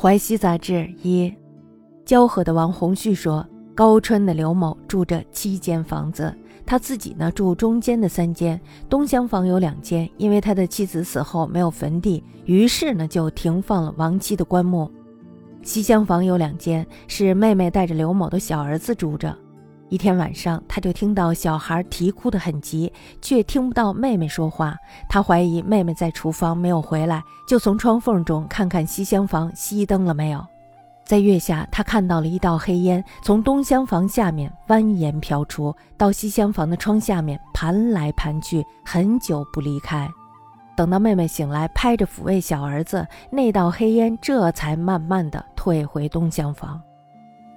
淮西杂志一，交河的王洪旭说，高川的刘某住着七间房子，他自己呢住中间的三间，东厢房有两间，因为他的妻子死后没有坟地，于是呢就停放了亡妻的棺木。西厢房有两间，是妹妹带着刘某的小儿子住着。一天晚上，他就听到小孩啼哭得很急，却听不到妹妹说话。他怀疑妹妹在厨房没有回来，就从窗缝中看看西厢房熄灯了没有。在月下，他看到了一道黑烟从东厢房下面蜿蜒飘出，到西厢房的窗下面盘来盘去，很久不离开。等到妹妹醒来，拍着抚慰小儿子，那道黑烟这才慢慢的退回东厢房。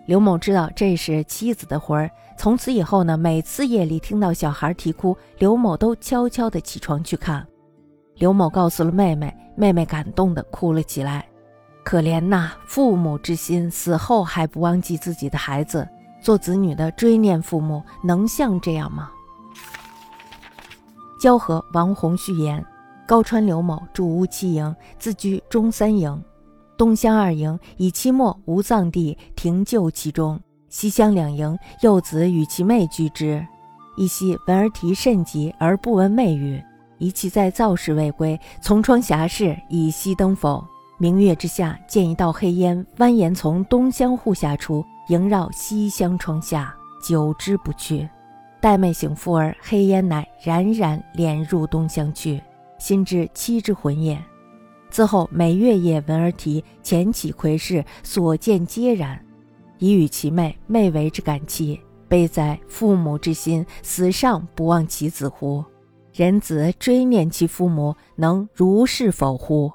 刘某知道这是妻子的魂儿。从此以后呢，每次夜里听到小孩啼哭，刘某都悄悄地起床去看。刘某告诉了妹妹，妹妹感动地哭了起来。可怜呐，父母之心，死后还不忘记自己的孩子。做子女的追念父母，能像这样吗？交河王洪旭言：高川刘某住乌七营，自居中三营。东厢二营以期末无葬地，停柩其中；西厢两营幼子与其妹居之。一夕闻儿啼甚急，而不闻妹语。疑其在灶室未归，从窗遐视，以熄灯否？明月之下，见一道黑烟蜿蜒从东厢户下出，萦绕西厢窗下，久之不去。待妹醒复儿，黑烟乃冉冉敛入东厢去，心知妻之魂也。自后每月夜闻而啼，前起窥视，所见皆然。以与其妹，妹为之感泣，悲哉！父母之心，死尚不忘其子乎？人子追念其父母，能如是否乎？